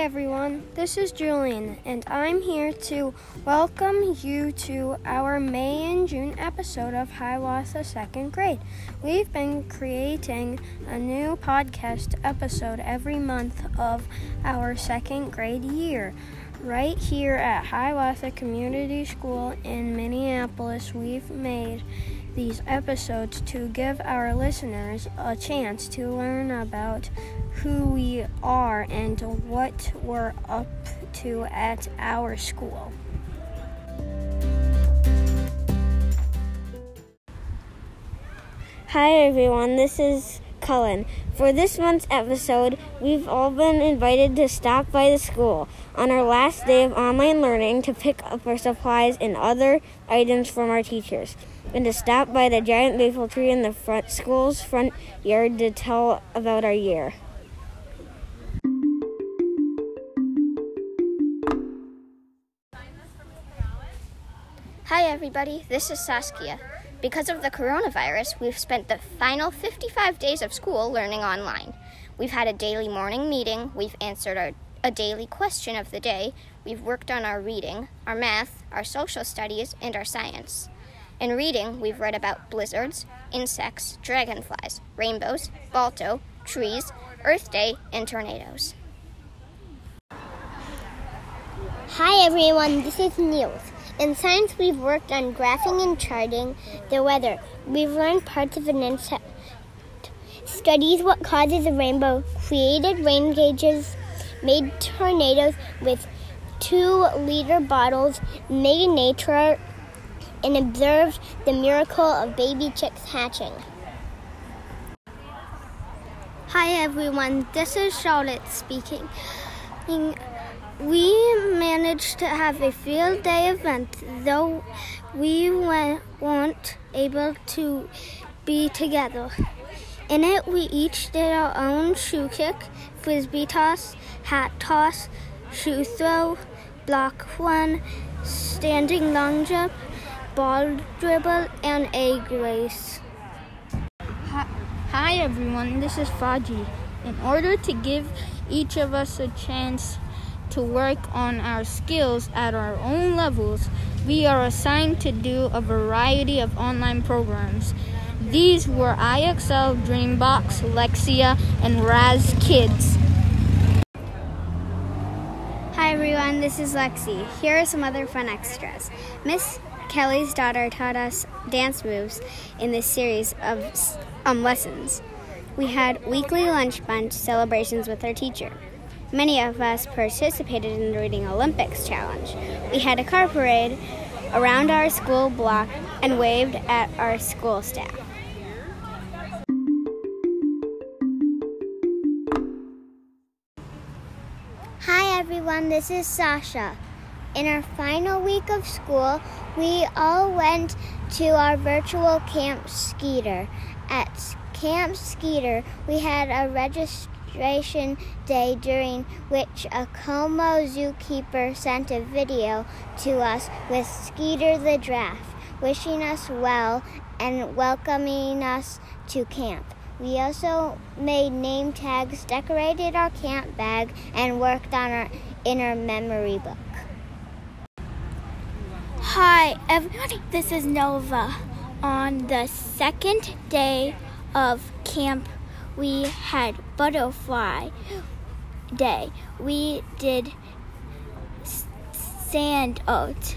everyone, this is Julian, and I'm here to welcome you to our May and June episode of Hiawatha Second Grade. We've been creating a new podcast episode every month of our second grade year. Right here at Hiawatha Community School in Minneapolis, we've made these episodes to give our listeners a chance to learn about who we are and what we're up to at our school. Hi everyone, this is Cullen. For this month's episode, we've all been invited to stop by the school on our last day of online learning to pick up our supplies and other items from our teachers, and to stop by the giant maple tree in the front school's front yard to tell about our year. Hi, everybody. This is Saskia. Because of the coronavirus, we've spent the final 55 days of school learning online. We've had a daily morning meeting, we've answered our, a daily question of the day, we've worked on our reading, our math, our social studies, and our science. In reading, we've read about blizzards, insects, dragonflies, rainbows, balto, trees, Earth Day, and tornadoes. Hi everyone, this is Niels. In science, we've worked on graphing and charting the weather. We've learned parts of an insect, studied what causes a rainbow, created rain gauges, made tornadoes with two liter bottles, made nature and observed the miracle of baby chicks hatching. Hi everyone, this is Charlotte speaking we managed to have a field day event, though we weren't able to be together. In it, we each did our own shoe kick, frisbee toss, hat toss, shoe throw, block run, standing long jump, ball dribble, and egg race. Hi everyone, this is Faji. In order to give each of us a chance to work on our skills at our own levels, we are assigned to do a variety of online programs. These were IXL, Dreambox, Lexia, and Raz Kids. Hi everyone, this is Lexi. Here are some other fun extras. Miss Kelly's daughter taught us dance moves in this series of um, lessons. We had weekly lunch bunch celebrations with our teacher. Many of us participated in the Reading Olympics challenge. We had a car parade around our school block and waved at our school staff. Hi everyone, this is Sasha. In our final week of school, we all went to our virtual Camp Skeeter. At Camp Skeeter, we had a registration registration day during which a Como zookeeper sent a video to us with Skeeter the giraffe, wishing us well and welcoming us to camp. We also made name tags, decorated our camp bag, and worked on our inner memory book. Hi, everybody. This is Nova. On the second day of camp we had butterfly day. We did sand art,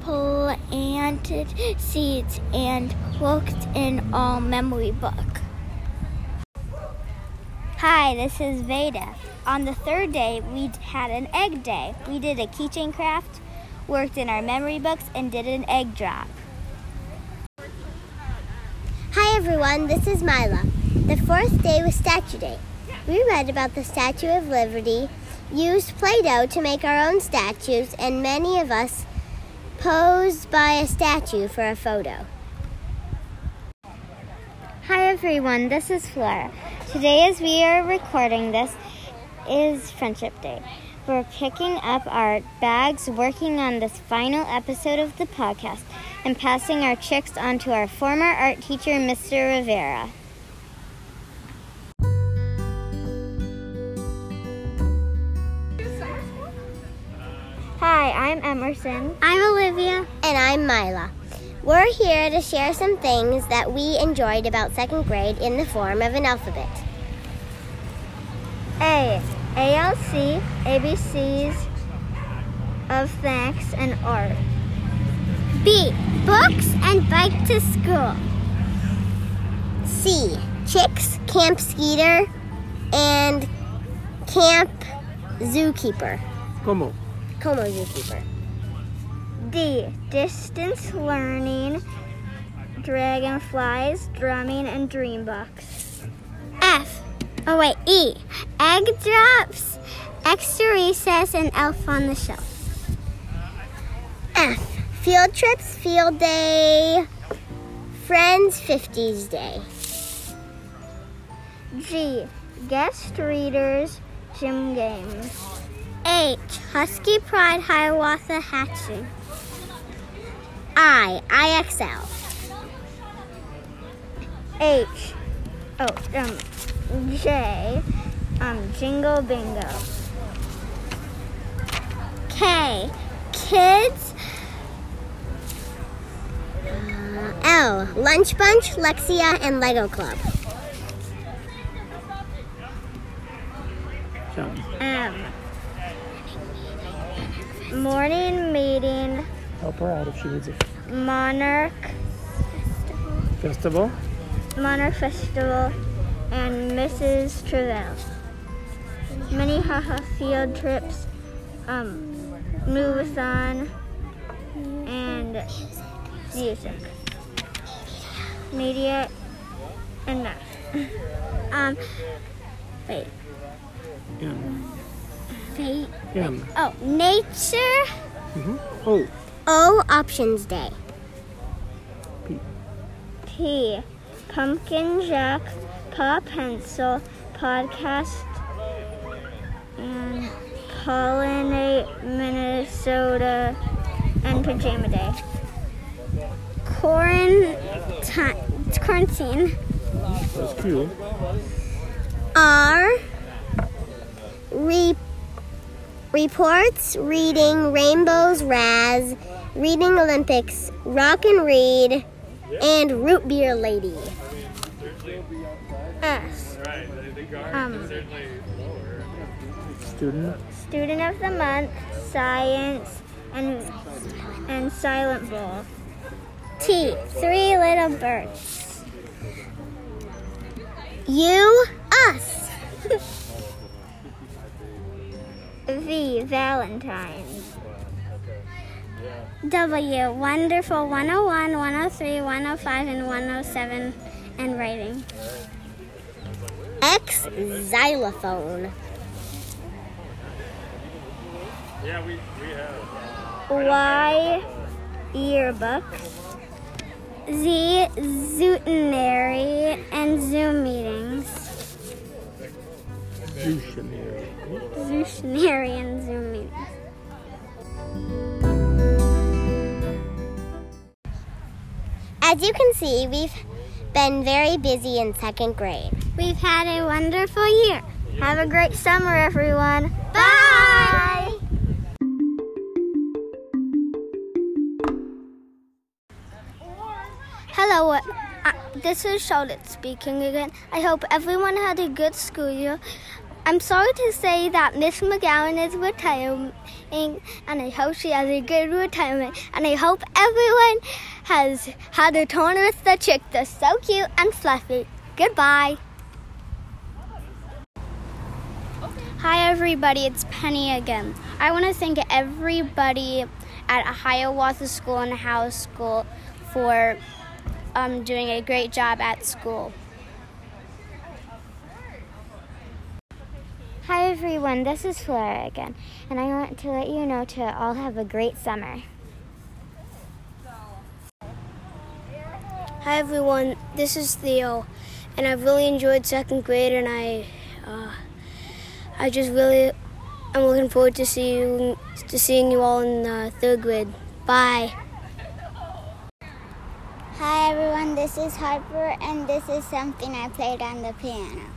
planted seeds, and worked in our memory book. Hi, this is Veda. On the third day, we had an egg day. We did a keychain craft, worked in our memory books, and did an egg drop. Hi everyone, this is Mila. The fourth day was Statue Day. We read about the Statue of Liberty, used Play Doh to make our own statues, and many of us posed by a statue for a photo. Hi everyone, this is Flora. Today, as we are recording this, is Friendship Day. We're picking up our bags, working on this final episode of the podcast and passing our chicks on to our former art teacher, Mr. Rivera. Hi, I'm Emerson. I'm Olivia. And I'm Mila. We're here to share some things that we enjoyed about second grade in the form of an alphabet. A. ALC, ABCs of facts and art. B. Books and bike to school. C. Chicks, Camp Skeeter, and Camp Zookeeper. Como? Como Zookeeper. D. Distance learning, dragonflies, drumming, and dream dreambox. F. Oh wait, E. Egg drops, extra recess, and elf on the shelf. F. Field trips, field day, friends, 50s day. G. Guest readers, gym games. H. Husky Pride Hiawatha hatching. I. IXL. H. Oh, um, J. Um, Jingle Bingo. K. Kids. L. Lunch Bunch, Lexia, and Lego Club. John. M. Morning meeting, Help her out if she needs it. Monarch, Festival. Monarch Festival, and Mrs. Travell. Minnehaha field trips, um, Movathon, and music, media, and math. Um, Wait, M. fate. M. Oh, nature. Mm-hmm. O. O. Options Day. P. P. Pumpkin Jack, Paw Pencil, Podcast, and Pollinate Minnesota, and Pajama Day. Quarantine. Quarantine. That's Q. R. Re- reports, reading, rainbows, Raz, reading Olympics, rock and read, and root beer lady. S. Um, Student. Student of the Month, Science, and and Silent Ball. T. Three little birds. You, us. V. Valentine's. W. Wonderful 101, 103, 105, and 107, and writing. X. Xylophone. Y. Yearbook. Z. Zootinary and Zoom meetings. Zootionary. And Zoom meetings. As you can see, we've been very busy in second grade. We've had a wonderful year. Have a great summer, everyone. Bye! Hello, uh, uh, this is Charlotte speaking again. I hope everyone had a good school year. I'm sorry to say that Miss McGowan is retiring, and I hope she has a good retirement. And I hope everyone has had a turn with the chick that's so cute and fluffy. Goodbye. Hi, everybody. It's Penny again. I want to thank everybody at Hiawatha School and Howe School for um, doing a great job at school. Hi, everyone. This is Flora again, and I want to let you know to all have a great summer. Hi everyone, this is Theo, and I've really enjoyed second grade, and I, uh, I just really, I'm looking forward to see you, to seeing you all in uh, third grade. Bye. Hi everyone, this is Harper, and this is something I played on the piano.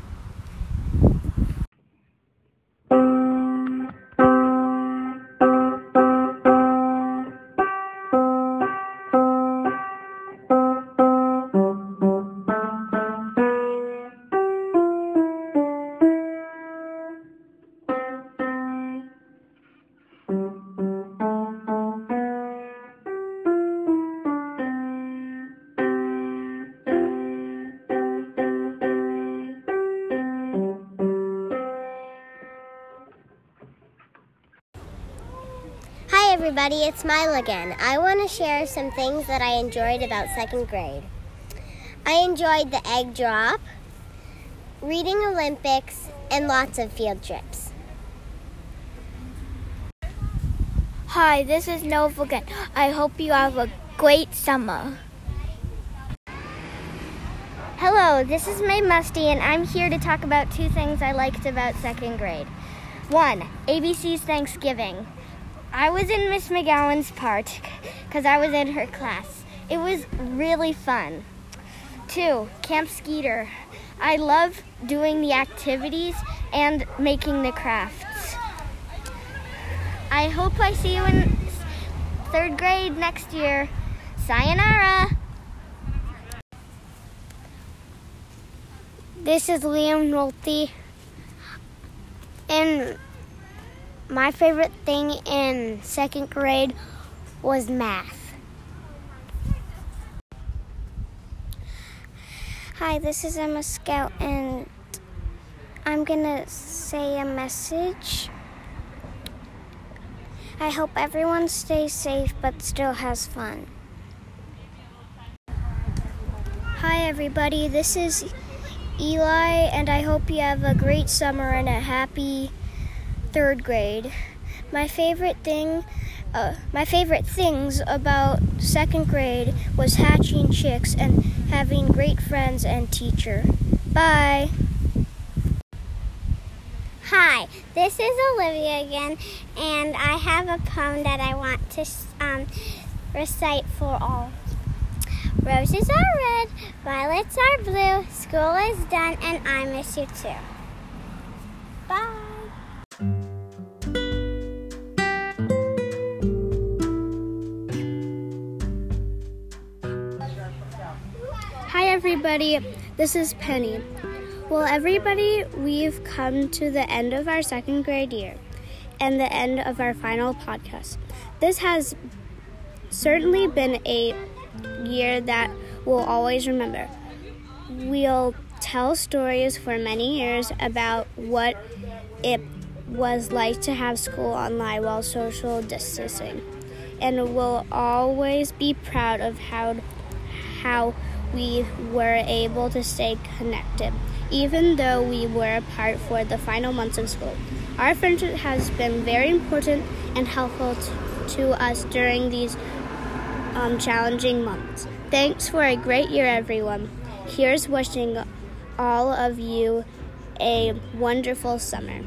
Everybody, it's Mila again. I want to share some things that I enjoyed about second grade. I enjoyed the egg drop, reading Olympics, and lots of field trips. Hi, this is Nova again. I hope you have a great summer. Hello, this is May Musty, and I'm here to talk about two things I liked about second grade. One, ABC's Thanksgiving. I was in Miss McGowan's part because I was in her class. It was really fun. Two, Camp Skeeter. I love doing the activities and making the crafts. I hope I see you in third grade next year. Sayonara! This is Liam Nolte. And my favorite thing in second grade was math. Hi, this is Emma Scout, and I'm gonna say a message. I hope everyone stays safe but still has fun. Hi, everybody. This is Eli, and I hope you have a great summer and a happy third grade. My favorite thing, uh, my favorite things about second grade was hatching chicks and having great friends and teacher. Bye. Hi, this is Olivia again, and I have a poem that I want to um, recite for all. Roses are red, violets are blue, school is done, and I miss you too. Everybody. This is Penny. Well, everybody, we've come to the end of our second grade year and the end of our final podcast. This has certainly been a year that we'll always remember. We'll tell stories for many years about what it was like to have school online while social distancing. And we'll always be proud of how how we were able to stay connected, even though we were apart for the final months of school. Our friendship has been very important and helpful t- to us during these um, challenging months. Thanks for a great year, everyone. Here's wishing all of you a wonderful summer.